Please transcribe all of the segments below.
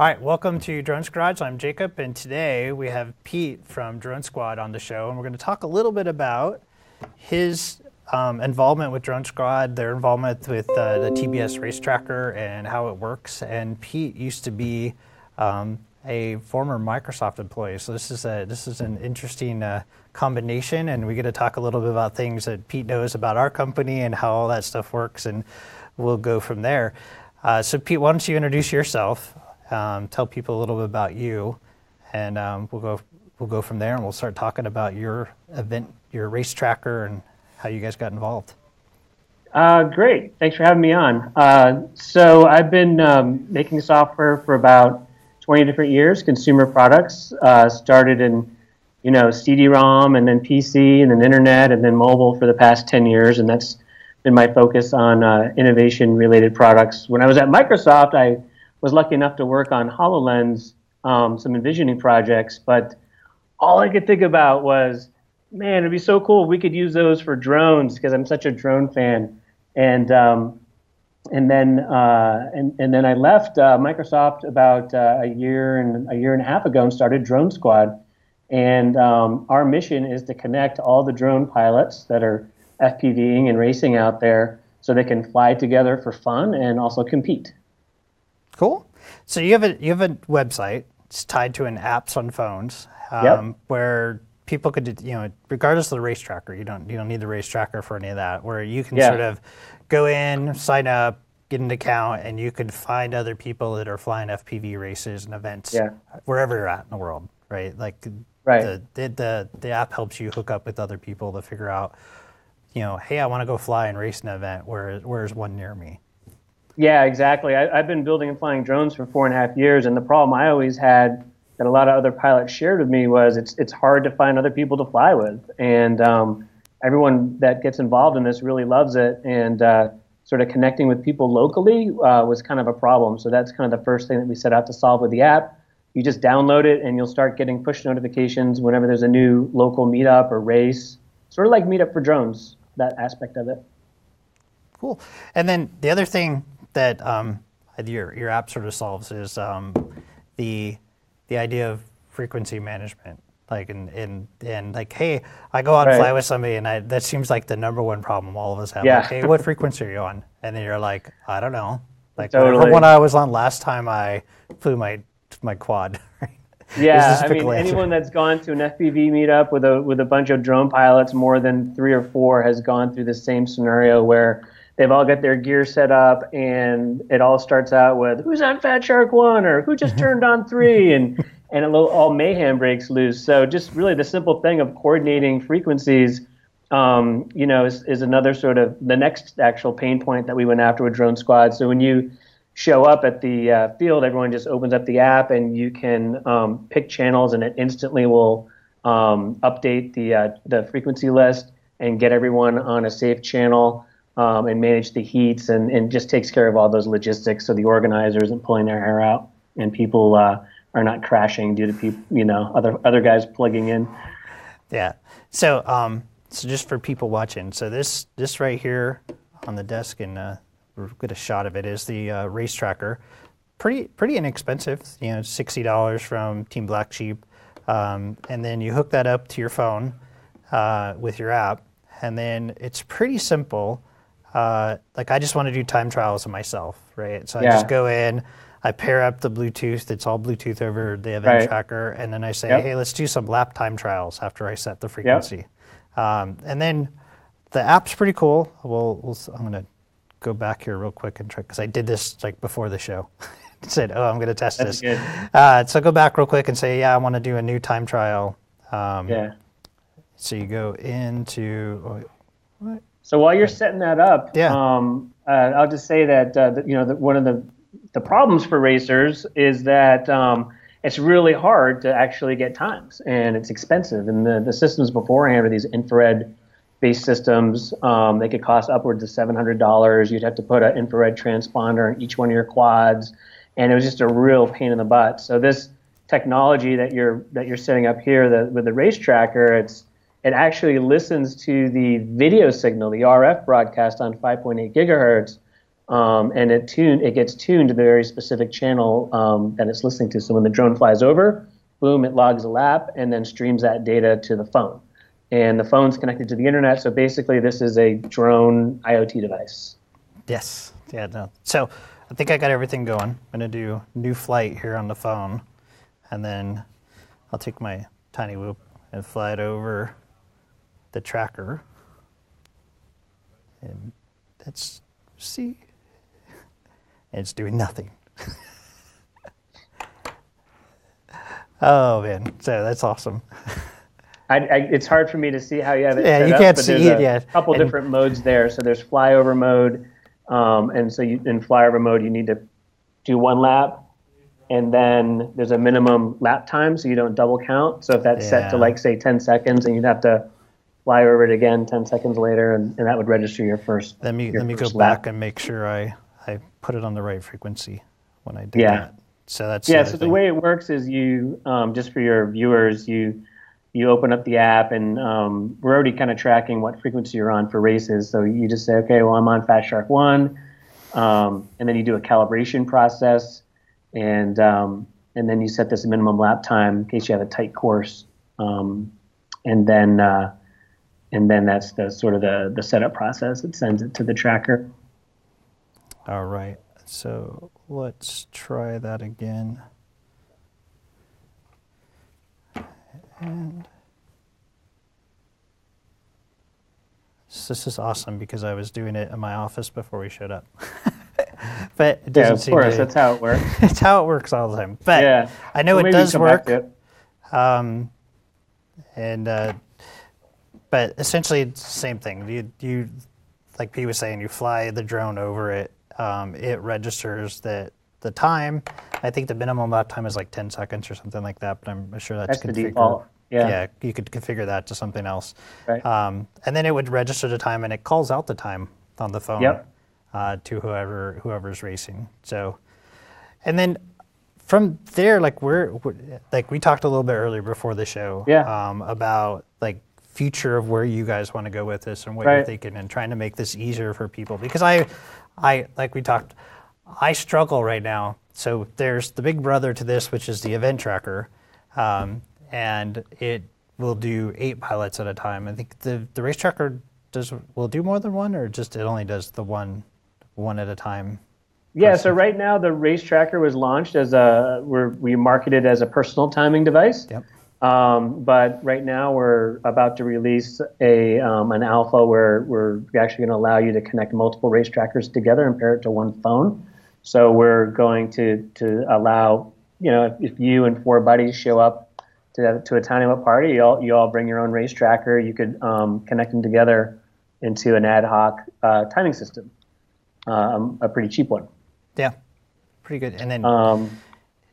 All right, welcome to Drones Garage. I'm Jacob, and today we have Pete from Drone Squad on the show, and we're going to talk a little bit about his um, involvement with Drone Squad, their involvement with uh, the TBS race tracker, and how it works. And Pete used to be um, a former Microsoft employee, so this is a this is an interesting uh, combination, and we get to talk a little bit about things that Pete knows about our company and how all that stuff works, and we'll go from there. Uh, so, Pete, why don't you introduce yourself? Um, tell people a little bit about you, and um, we'll go we'll go from there, and we'll start talking about your event, your race tracker, and how you guys got involved. Uh, great, thanks for having me on. Uh, so I've been um, making software for about 20 different years, consumer products. Uh, started in you know CD-ROM, and then PC, and then internet, and then mobile for the past 10 years, and that's been my focus on uh, innovation-related products. When I was at Microsoft, I was lucky enough to work on HoloLens, um, some envisioning projects, but all I could think about was, man, it'd be so cool we could use those for drones because I'm such a drone fan. And um, and then uh, and and then I left uh, Microsoft about uh, a year and a year and a half ago and started Drone Squad. And um, our mission is to connect all the drone pilots that are FPVing and racing out there so they can fly together for fun and also compete. Cool. So you have a you have a website. It's tied to an apps on phones um, yep. where people could you know regardless of the race tracker you don't you don't need the race tracker for any of that where you can yeah. sort of go in sign up get an account and you can find other people that are flying fpv races and events yeah. wherever you're at in the world right like right. The, the, the the app helps you hook up with other people to figure out you know hey i want to go fly and race an event where where's one near me yeah, exactly. I, have been building and flying drones for four and a half years, and the problem I always had that a lot of other pilots shared with me was it's it's hard to find other people to fly with, and um, everyone that gets involved in this really loves it, and uh, sort of connecting with people locally uh, was kind of a problem. So that's kind of the first thing that we set out to solve with the app. You just download it, and you'll start getting push notifications whenever there's a new local meetup or race, sort of like Meetup for Drones. That aspect of it. Cool. And then the other thing that um, your your app sort of solves is um, the the idea of frequency management. Like and and, and like, hey, I go out and fly with somebody, and I, that seems like the number one problem all of us have. Yeah. Like, hey, what frequency are you on? And then you're like, I don't know. Like totally. one I was on last time I flew my my quad. Yeah, I mean, anyone that's gone to an FPV meetup with a with a bunch of drone pilots, more than three or four, has gone through the same scenario where they've all got their gear set up and it all starts out with who's on fat shark one? or who just turned on three? and and a little all mayhem breaks loose. So just really the simple thing of coordinating frequencies um, you know is, is another sort of the next actual pain point that we went after with drone squad. So when you show up at the uh, field everyone just opens up the app and you can um, pick channels and it instantly will um, update the uh, the frequency list and get everyone on a safe channel um, and manage the heats and, and just takes care of all those logistics so the organizer isn't pulling their hair out and people uh, are not crashing due to people, you know, other other guys plugging in. Yeah. So um, so just for people watching, so this this right here on the desk and uh, we'll get a shot of it is the uh, race tracker. Pretty pretty inexpensive, you know, sixty dollars from Team Black Sheep, um, and then you hook that up to your phone uh, with your app, and then it's pretty simple uh, like I just want to do time trials of myself, right? So I just go in, I pair up the Bluetooth. It's all Bluetooth over the event right. tracker, and then I say, yep. hey, let's do some lap time trials after I set the frequency. Yep. Um, and then the app's pretty cool. We'll, we'll I'm gonna go back here real quick and try because I did this like before the show. said, oh, I'm going to test That's this. Uh, so go back real quick and say, yeah, I want to do a new time trial. Um, yeah. So you go into oh, what? So while you're setting that up, yeah. Um, uh, I'll just say that, uh, that you know that one of the the problems for racers is that um, it's really hard to actually get times, and it's expensive. And the, the systems beforehand are these infrared based systems. Um, they could cost upwards of seven hundred dollars. You'd have to put an infrared transponder in each one of your quads, and it was just a real pain in the butt. So this technology that you're that you're setting up here the, with the race tracker, it's it actually listens to the video signal, the RF broadcast on 5.8 gigahertz, um, and it tune it gets tuned to the very specific channel um, that it's listening to. So when the drone flies over, boom, it logs a lap and then streams that data to the phone. And the phone's connected to the internet. So basically, this is a drone IoT device. Yes. Yeah. No. So I think I got everything going. I'm gonna do new flight here on the phone, and then I'll take my tiny whoop and fly it over the tracker. And that's see, and it's doing nothing. oh man, so that's awesome. I, I, it's hard for me to see how you have it. Yeah, you up, can't see there's it a yet. couple And- different modes there. So there's flyover mode, um, and so you, in flyover mode you need to do one lap, and then there's a minimum lap time, so you don't double count. So if that's set to like say 10 seconds, and you'd have to fly over it again 10 seconds later, and, and that would register your first. Let me let me go lap. back and make sure I I put it on the right frequency when I do Yeah. that. So that's Yeah, other so the way it works is you, um, just for your viewers, you you open up the app and um, we're already kind of tracking what frequency you're on for races. So you just say, okay, well I'm on Fat Shark One, um, and then you do a calibration process, and um, and then you set this minimum lap time in case you have a tight course, um, and then uh, and then that's the sort of the the setup process. It sends it to the tracker. All right. So let's try that again. And this is awesome because I was doing it in my office before we showed up. but it doesn't Yeah, of seem course, to, that's how it works. it's how it works all the time. But yeah, I know Well, it does work. it. Um, and uh, but essentially it's the same thing. You you like P was saying, you fly the drone over it. Um, it registers that the time. I think the minimum lap time is like 10 seconds or something like that. But I'm sure that's, That's the default. Yeah. Yeah, you could configure that to something else. Right. Um, and then it would register the time, and it calls out the time on the phone Yep. uh, to whoever whoever's racing. So, and then from there, like we're, we're like we talked a little bit earlier before the show, Yeah. um, about like future of where you guys want to go with this and what you're thinking, and trying to make this easier for people because I, I like we talked, I struggle right now. So there's the big brother to this, which is the event tracker, um, and it will do eight pilots at a time. I think the the race tracker does will do more than one, or just it only does the one one at a time. Yeah, so right now the race tracker was launched as a we're, we market it as a personal timing device. Yep. Um, but right now we're about to release a um, an alpha where we're actually going to allow you to connect multiple race trackers together and pair it to one phone. So we're going to to allow you know if, if you and four buddies show up to to a tiny whoop party, you all you all bring your own race tracker. You could um, connect them together into an ad hoc uh, timing system, um, a pretty cheap one. Yeah, pretty good. And then Um,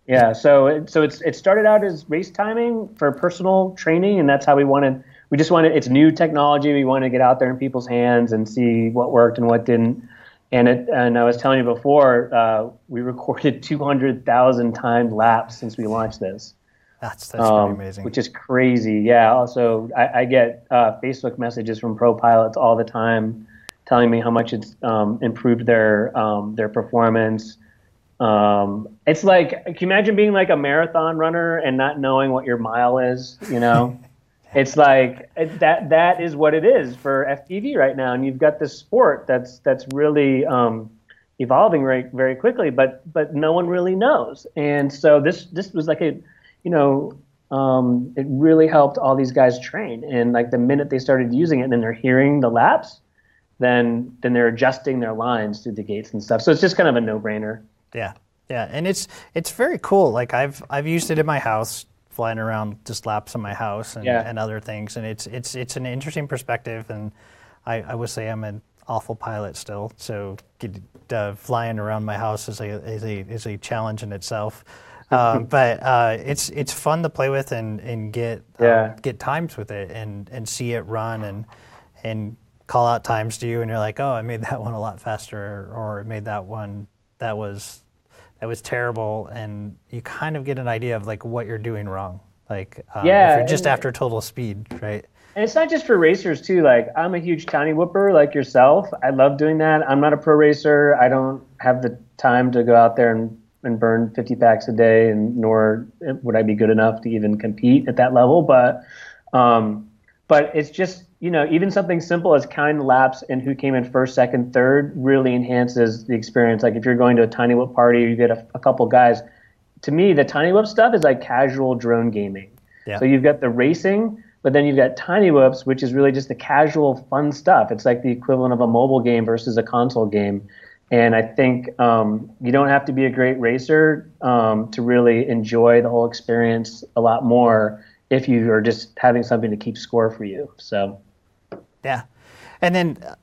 yeah, so it, so it's it started out as race timing for personal training, and that's how we wanted. We just wanted it's new technology. We wanted to get out there in people's hands and see what worked and what didn't. And it and I was telling you before, uh, we recorded two hundred thousand timed laps since we launched this, that's that's um, pretty amazing. which is crazy. Yeah. Also, I, I get uh, Facebook messages from pro pilots all the time, telling me how much it's um, improved their um, their performance. Um, it's like, can you imagine being like a marathon runner and not knowing what your mile is? You know, it's like it, that. That is what it is for FPV right now, and you've got this sport that's that's really um, evolving very very quickly, but but no one really knows. And so this this was like a, you know, um, it really helped all these guys train. And like the minute they started using it, and then they're hearing the laps, then then they're adjusting their lines through the gates and stuff. So it's just kind of a no brainer. Yeah, yeah, and it's it's very cool. Like I've I've used it in my house, flying around just laps in my house and, Yeah. and other things, and it's it's it's an interesting perspective. And I, I would say I'm an awful pilot still, so get, uh, flying around my house is a is a is a challenge in itself. Um, but uh, it's it's fun to play with and and get um, get times with it and and see it run and and call out times to you and you're like oh I made that one a lot faster or, or it made that one that was that was terrible and you kind of get an idea of like what you're doing wrong like um, Yeah, if you're just after total speed right And it's not just for racers too. Like I'm a huge tiny whooper, like yourself. I love doing that. I'm not a pro racer. I don't have the time to go out there and, and burn 50 packs a day, and nor would I be good enough to even compete at that level. But um, but it's just you know even something simple as counting the laps and who came in first, second, third really enhances the experience. Like if you're going to a tiny whoop party, you get a, a couple guys. To me, the tiny whoop stuff is like casual drone gaming. Yeah. So you've got the racing, but then you've got tiny whoops, which is really just the casual fun stuff. It's like the equivalent of a mobile game versus a console game. And I think um, you don't have to be a great racer um, to really enjoy the whole experience a lot more if you are just having something to keep score for you. So, yeah. And then uh,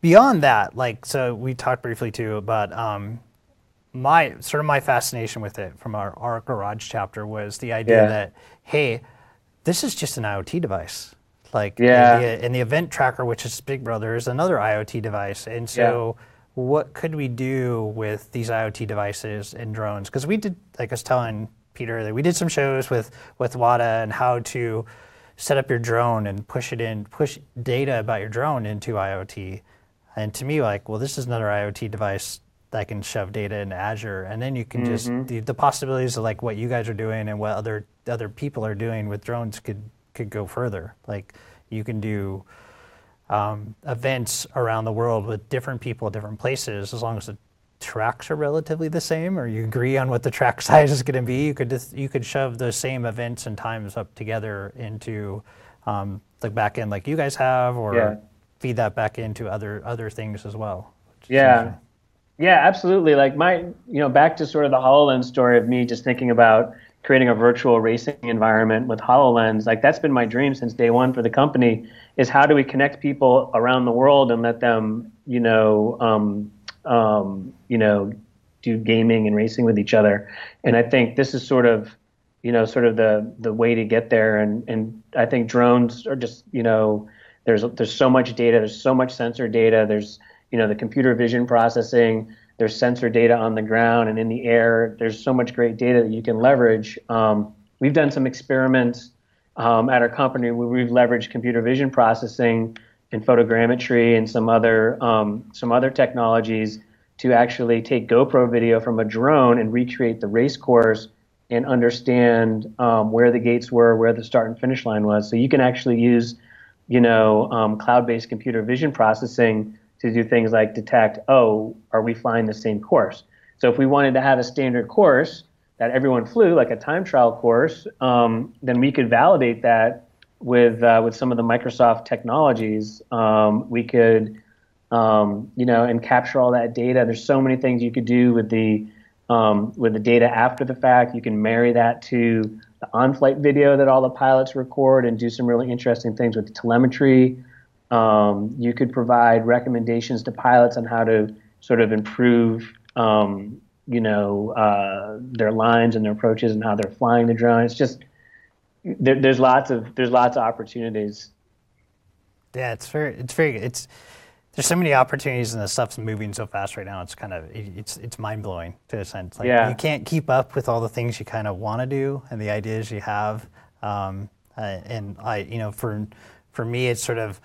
beyond that, like, so we talked briefly too about um, my sort of my fascination with it from our, our garage chapter was the idea Yeah. that, hey, this is just an IoT device. Like, Yeah. and, the, and the event tracker, which is Big Brother, is another IoT device. And so, what could we do with these IoT devices and drones? Because we did, like I was telling Peter, that we did some shows with with WADA and how to set up your drone and push it in, push data about your drone into IoT. And to me, like, well, this is another IoT device that can shove data into Azure, and then you can just the, the possibilities of like what you guys are doing and what other other people are doing with drones could could go further. Like, you can do um, events around the world with different people at different places, as long as the tracks are relatively the same, or you agree on what the track size is going to be. You could just, you could shove those same events and times up together into um, the back end, like you guys have, or Yeah. feed that back into other other things as well. Yeah. Yeah, absolutely. Like my, you know, back to sort of the HoloLens story of me just thinking about creating a virtual racing environment with HoloLens. Like that's been my dream since day one for the company is how do we connect people around the world and let them, you know, um, um, you know, do gaming and racing with each other. And I think this is sort of, you know, sort of the the way to get there. And and I think drones are just, you know, there's there's so much data, there's so much sensor data, there's you know the computer vision processing, there's sensor data on the ground and in the air. There's so much great data that you can leverage. Um, we've done some experiments um, at our company where we've leveraged computer vision processing and photogrammetry and some other um, some other technologies to actually take GoPro video from a drone and recreate the race course and understand um, where the gates were, where the start and finish line was. So you can actually use, you know, um, cloud-based computer vision processing to do things like detect, oh, are we flying the same course? So if we wanted to have a standard course that everyone flew, like a time trial course, um, then we could validate that with uh, with some of the Microsoft technologies. Um, we could, um, you know, and capture all that data. There's so many things you could do with the um, with the data after the fact. You can marry that to the on-flight video that all the pilots record and do some really interesting things with telemetry. Um, you could provide recommendations to pilots on how to sort of improve, um, you know, uh, their lines and their approaches and how they're flying the drone. It's just there, there's lots of there's lots of opportunities. Yeah, it's very, it's very, it's. There's so many opportunities, and the stuff's moving so fast right now. It's kind of, it's, it's mind blowing to a sense. Like Yeah. you can't keep up with all the things you kind of want to do and the ideas you have. Um, uh, and I, you know, for, for me, it's sort of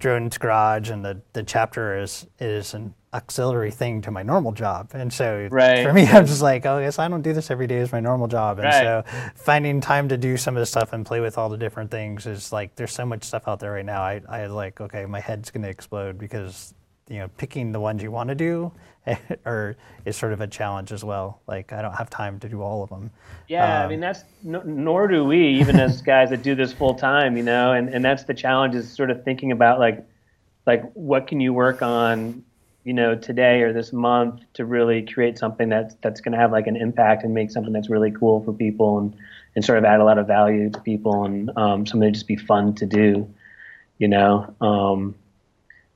drones garage, and the, the chapter is is an auxiliary thing to my normal job. And so Right. for me, I'm just like, oh, yes, I don't do this every day as my normal job. And Right. so finding time to do some of the stuff and play with all the different things is like there's so much stuff out there right now. I, I like okay, my head's gonna explode because you know picking the ones you want to do or is sort of a challenge as well. Like I don't have time to do all of them. Yeah, I mean that's no, nor do we even as guys that do this full time, you know, and and that's the challenge is sort of thinking about like like what can you work on, you know, today or this month to really create something that's that's going to have like an impact and make something that's really cool for people and and sort of add a lot of value to people and um, something to just be fun to do, you know. Um,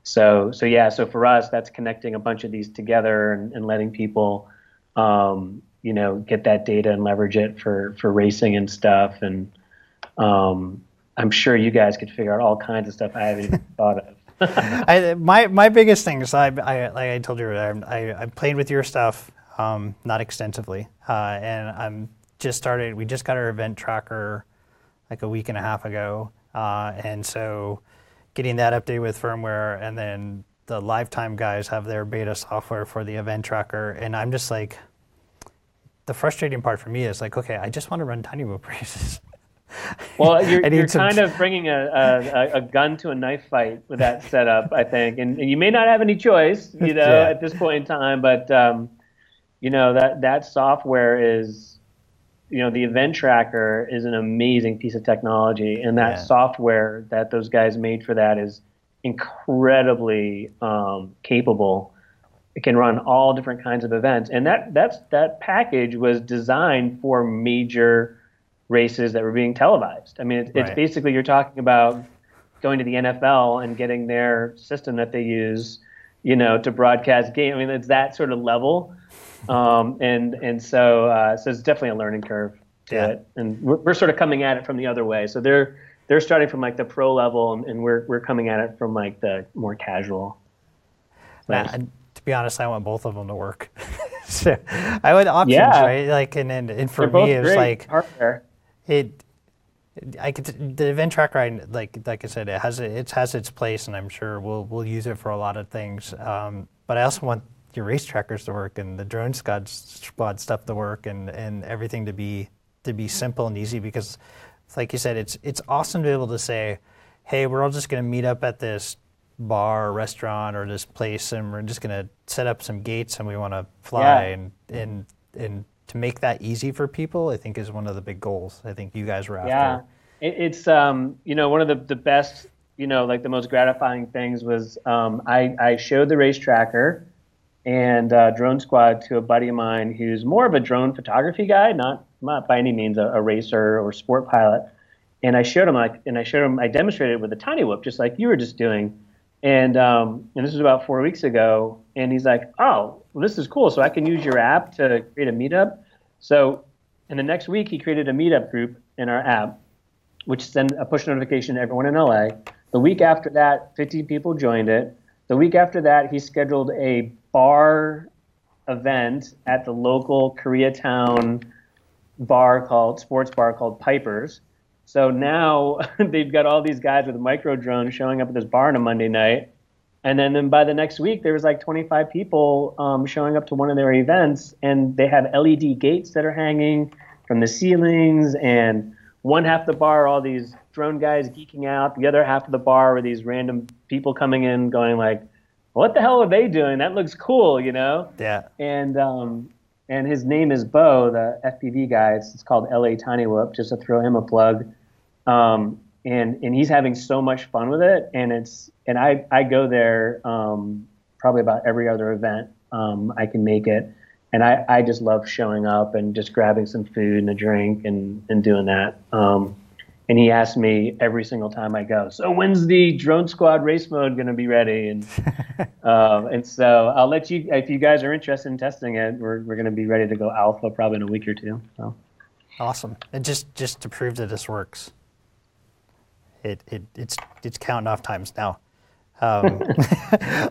so so yeah, so for us that's connecting a bunch of these together and, and letting people um, you know, get that data and leverage it for for racing and stuff. And um, I'm sure you guys could figure out all kinds of stuff I haven't even thought of. I, my my biggest thing is I, I like I told you I I, played with your stuff, um, not extensively, uh, and I'm just started. We just got our event tracker like a week and a half ago. uh, and so getting that updated with firmware, and then the LiveTime guys have their beta software for the event tracker, and I'm just like, the frustrating part for me is like, okay, I just want to run Tiny Whoop races. Well, you're, you're kind of bringing a, a, a, gun to a knife fight with that setup, I think, and, and you may not have any choice, you know, yeah. at this point in time. But um, you know that that software is, you know, the event tracker is an amazing piece of technology, and that yeah. software that those guys made for that is incredibly um, capable. It can run all different kinds of events, and that that's that package was designed for major races that were being televised. I mean, it's, right. it's basically you're talking about going to the NFL and getting their system that they use, you know, to broadcast game. I mean, it's that sort of level, um, and and so uh, so it's definitely a learning curve to yeah. it, and we're, we're sort of coming at it from the other way. So they're they're starting from like the pro level, and, and we're we're coming at it from like the more casual. Nah, to be honest, I want both of them to work. so I want options, yeah. right? Like, and, and, and for me, it was like hardware it I could the event tracker. I, like like I said, it has it has its place, and I'm sure we'll we'll use it for a lot of things. Um, but I also want your race trackers to work and the drone squad squad stuff to work, and, and everything to be to be simple and easy. Because, like you said, it's it's awesome to be able to say, "Hey, we're all just going to meet up at this bar or restaurant or this place, and we're just going to set up some gates, and we want to fly yeah. and and and to make that easy for people, I think is one of the big goals. I think you guys were after. Yeah, it, it's um, you know one of the the best you know like the most gratifying things was um, I I showed the race tracker and uh, drone squad to a buddy of mine who's more of a drone photography guy, not not by any means a, a racer or sport pilot. And I showed him like, and I showed him, I demonstrated it with a tiny whoop, just like you were just doing. And um, and this was about four weeks ago. And he's like, oh, well, this is cool. So I can use your app to create a meetup. So in the next week, he created a meetup group in our app, which sent a push notification to everyone in LA. The week after that, 50 people joined it. The week after that, he scheduled a bar event at the local Koreatown bar called sports bar called Pipers. So now they've got all these guys with micro drones showing up at this bar on a Monday night and then, then by the next week, there was like 25 people um, showing up to one of their events, and they have LED gates that are hanging from the ceilings. And one half the bar, all these drone guys geeking out. The other half of the bar were these random people coming in, going like, "What the hell are they doing? That looks cool," you know? Yeah. And um, and his name is Bo, the FPV guy. It's, it's called LA Tiny Whoop, just to throw him a plug. Um, and and he's having so much fun with it and it's and i i go there um, probably about every other event um, i can make it and I, I just love showing up and just grabbing some food and a drink and, and doing that um, and he asks me every single time I go, so when's the drone squad race mode going to be ready? And um, and so I'll let you, if you guys are interested in testing it, we're, we're going to be ready to go alpha probably in a week or two. So. Awesome. And just, just to prove that this works, it, it it's it's counting off times now. Um,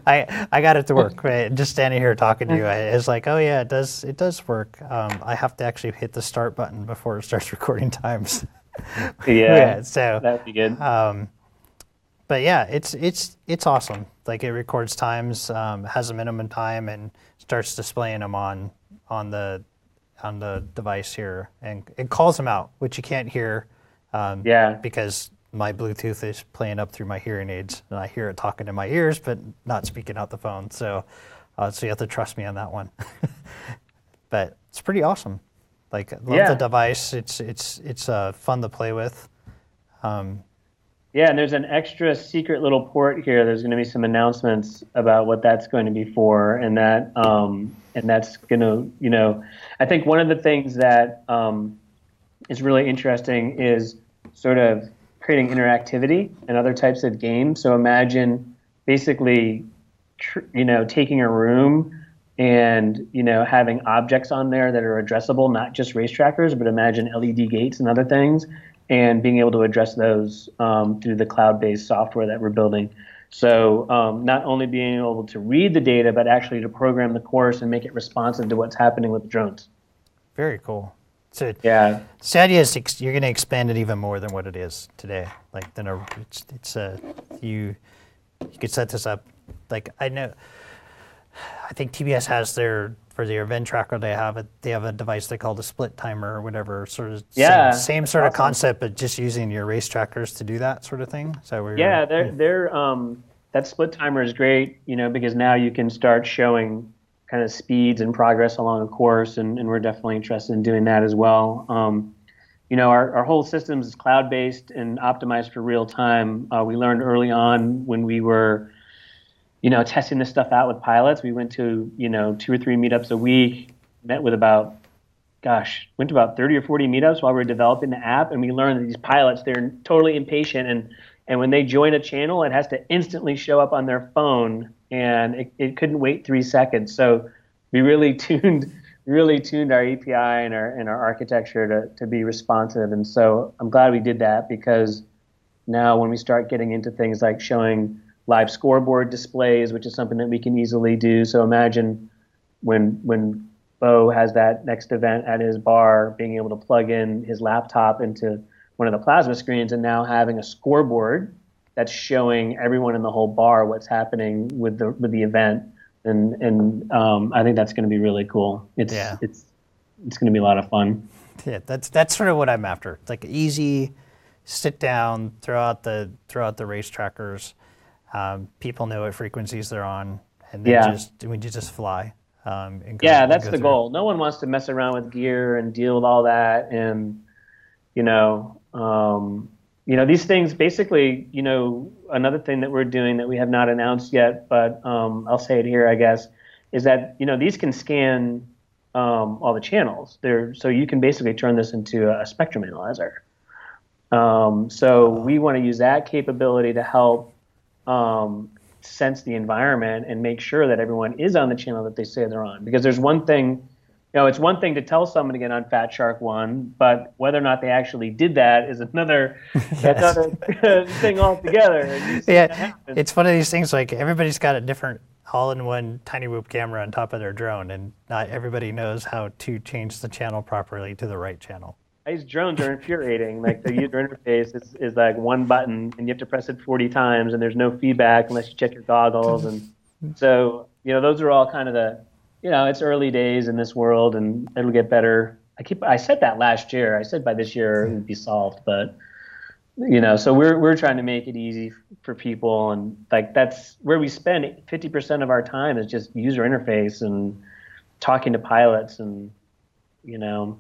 I I got it to work. Right? Just standing here talking to you, it's like, oh yeah, it does it does work. Um, I have to actually hit the start button before it starts recording times. yeah, yeah, so that'd be good. Um, but yeah, it's it's it's awesome. Like it records times, um, has a minimum time, and starts displaying them on on the on the device here, and it calls them out, which you can't hear. Um, yeah. Because my Bluetooth is playing up through my hearing aids, and I hear it talking in my ears, but not speaking out the phone. So, uh, so you have to trust me on that one. but it's pretty awesome. Like, love yeah. the device. It's it's it's uh, fun to play with. Um, yeah, and there's an extra secret little port here. There's going to be some announcements about what that's going to be for, and that um, and that's going to you know, I think one of the things that um, is really interesting is sort of creating interactivity and other types of games. So imagine basically, tr- you know, taking a room and you know having objects on there that are addressable, not just race trackers, but imagine LED gates and other things, and being able to address those um, through the cloud-based software that we're building. So um, not only being able to read the data, but actually to program the course and make it responsive to what's happening with the drones. Very cool. So Yeah. So idea is ex- you're going to expand it even more than what it is today. Like then a, it's it's a you you could set this up. Like I know, I think TBS has their for their event tracker. They have a they have a device they call the split timer or whatever. Sort of Yeah, same, same sort of concept, but just using your race trackers to do that sort of thing. So Yeah, they're they're um, that split timer is great, you know, because now you can start showing kind of speeds and progress along a course, and, and we're definitely interested in doing that as well. Um, you know, our, our whole system is cloud based and optimized for real time. Uh, we learned early on when we were, you know, testing this stuff out with pilots. We went to you know two or three meetups a week, met with about gosh, went to about 30 or 40 meetups while we were developing the app, and we learned that these pilots, they're totally impatient, and and when they join a channel, it has to instantly show up on their phone, and it, it couldn't wait three seconds. So we really tuned, really tuned our API and our and our architecture to to be responsive, and so I'm glad we did that because now when we start getting into things like showing live scoreboard displays, which is something that we can easily do. So imagine when when Bo has that next event at his bar, being able to plug in his laptop into one of the plasma screens and now having a scoreboard that's showing everyone in the whole bar what's happening with the with the event. And and um, I think that's going to be really cool. It's Yeah. it's it's going to be a lot of fun. Yeah, that's that's sort of what I'm after. It's like easy, sit down, throw out the throw out the race trackers. Um, people know what frequencies they're on, and then Yeah. just we just fly. Um, and go, Yeah, that's the through. goal. No one wants to mess around with gear and deal with all that, and you know, um, you know, these things. Basically, you know, another thing that we're doing that we have not announced yet, but um, I'll say it here, I guess, is that you know these can scan um, all the channels. They're so you can basically turn this into a spectrum analyzer. Um, so we want to use that capability to help um, sense the environment and make sure that everyone is on the channel that they say they're on. Because there's one thing, you know, it's one thing to tell someone to get on Fat Shark One, but whether or not they actually did that is another another thing altogether. And you see that Yeah, it's one of these things. Like everybody's got a different all-in-one tiny whoop camera on top of their drone, and not everybody knows how to change the channel properly to the right channel. These drones are infuriating. Like the user interface is, is like one button, and you have to press it 40 times, and there's no feedback unless you check your goggles. And so, you know, those are all kind of the, you know, it's early days in this world, and it'll get better. I keep, I said that last year. I said by this year it would be solved, but you know, so we're we're trying to make it easy for people, and like that's where we spend 50% of our time is just user interface and talking to pilots, and you know,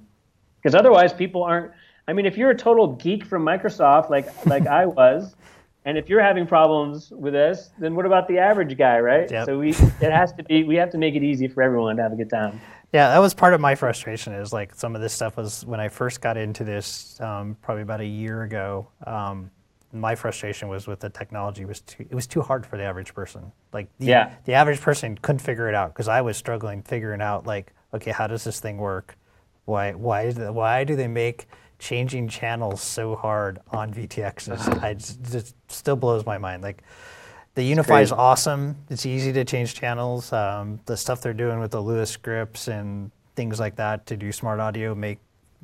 because otherwise people aren't i mean if you're a total geek from microsoft like like i was and if you're having problems with this then what about the average guy right Yep. so we it has to be we have to make it easy for everyone to have a good time Yeah, that was part of my frustration. Is like some of this stuff was when I first got into this, um, probably about a year ago. Um, my frustration was with the technology was too it was too hard for the average person. Like the, Yeah. the average person couldn't figure it out because I was struggling figuring out like okay how does this thing work? Why why is the, why do they make changing channels so hard on VTXs? I just, just still blows my mind. Like the Unify is awesome. It's easy to change channels. Um, the stuff they're doing with the Lua scripts and things like that to do smart audio make,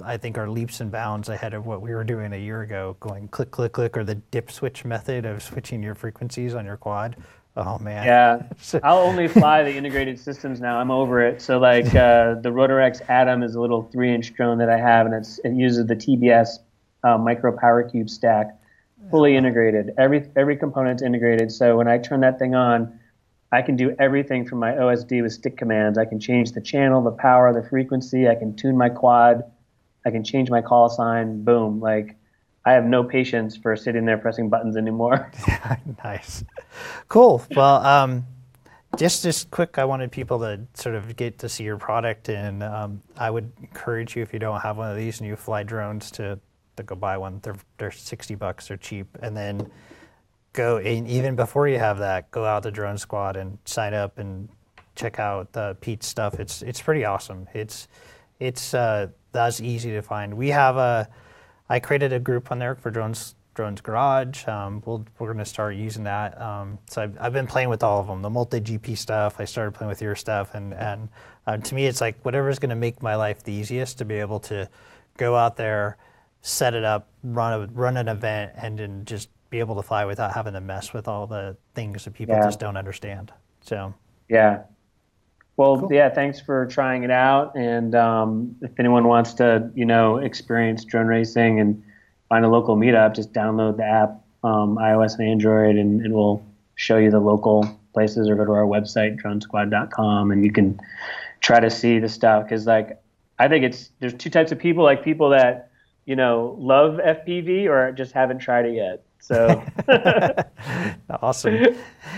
I think, are leaps and bounds ahead of what we were doing a year ago. Going click, click, click, or the dip switch method of switching your frequencies on your quad. Oh man. yeah i'll only fly the integrated systems now i'm over it so like uh, the RotorX atom is a little three inch drone that i have and it's it uses the tbs uh, micro power cube stack fully integrated every every component's integrated so when i turn that thing on I can do everything from my OSD with stick commands. I can change the channel, the power, the frequency. I can tune my quad. I can change my call sign. Boom. Like, I have no patience for sitting there pressing buttons anymore. nice. Cool. Well, um, just just quick, I wanted people to sort of get to see your product, and um, I would encourage you if you don't have one of these and you fly drones to to go buy one. They're they're sixty bucks. They're cheap, and then go and even before you have that, go out to Drone Squad and sign up and check out uh, Pete's stuff. It's it's pretty awesome. It's it's uh, that's easy to find. We have a I created a group on there for drones drones garage. Um, we'll, we're going to start using that. Um, so I've, I've been playing with all of them. The MultiGP stuff. I started playing with your stuff, and and uh, to me, it's like whatever's going to make my life the easiest to be able to go out there, set it up, run a, run an event, and then just be able to fly without having to mess with all the things that people Yeah. just don't understand. So Yeah. Well, Cool. yeah. Thanks for trying it out. And um, if anyone wants to, you know, experience drone racing and find a local meetup, just download the app, um, iOS and Android, and, and we'll show you the local places or go to our website, dronesquad.com, and you can try to see the stuff. Because, like, I think it's there's two types of people, like people that, you know, love FPV or just haven't tried it yet. So, awesome.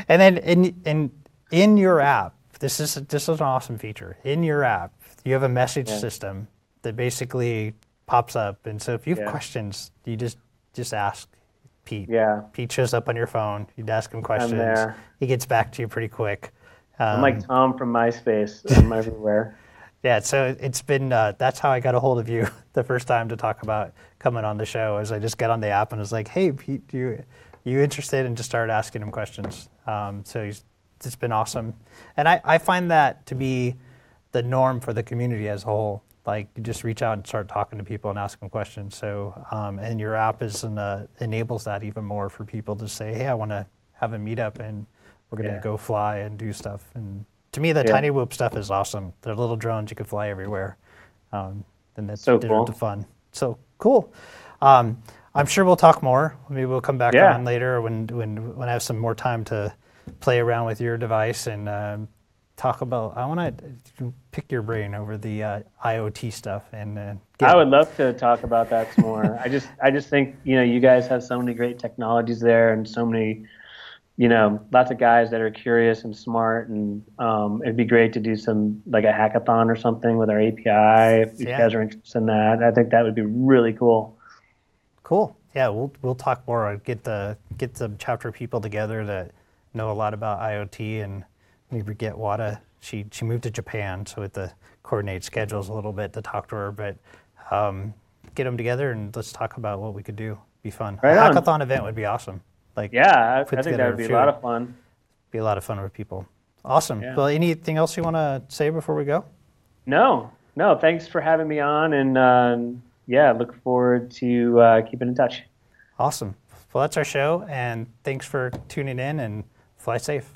and then in in in your app, this is this is an awesome feature. In your app, you have a message Yeah. system that basically pops up, and so if you have Yeah. questions, you just just ask Pete. yeah. Pete shows up on your phone. You'd ask him questions. He gets back to you pretty quick. I'm Um, like Tom from MySpace. I'm everywhere. Yeah, so it's been uh, that's how I got a hold of you the first time to talk about coming on the show. Is I just got on the app and was like, "Hey, Pete, do you you interested?" and just started asking him questions. Um, so he's it's been awesome, and I, I find that to be the norm for the community as a whole. Like you just reach out and start talking to people and ask them questions. So um, and your app is an, uh, enables that even more for people to say, "Hey, I want to have a meetup and we're gonna Yeah. go fly and do stuff." And to me, the Yeah. tiny whoop stuff is awesome. They're little drones you can fly everywhere, um, and that's So cool. the fun. So cool. Um, I'm sure we'll talk more. Maybe we'll come back Yeah. on later when when when I have some more time to play around with your device and um, talk about. I want to pick your brain over the uh, IoT stuff and uh, get I would love to talk about that some more. I just I just think you know you guys have so many great technologies there and so many you know lots of guys that are curious and smart and um, it'd be great to do some like a hackathon or something with our API if you Yeah. guys are interested in that. I think that would be really cool. Cool. Yeah, we'll we'll talk more. Get the get the chapter people together that know a lot about IoT and maybe get Wada. She she moved to Japan, so we have to coordinate schedules a little bit to talk to her. But um, get them together and let's talk about what we could do. Be fun. Right a on. hackathon event would be awesome. Like Yeah, I, I think that would be a lot of fun. be a lot of fun with people. Awesome. Yeah. Well, anything else you want to say before we go? No, no, thanks for having me on and um, yeah, look forward to uh, keeping in touch. Awesome. Well, that's our show, and thanks for tuning in and fly safe.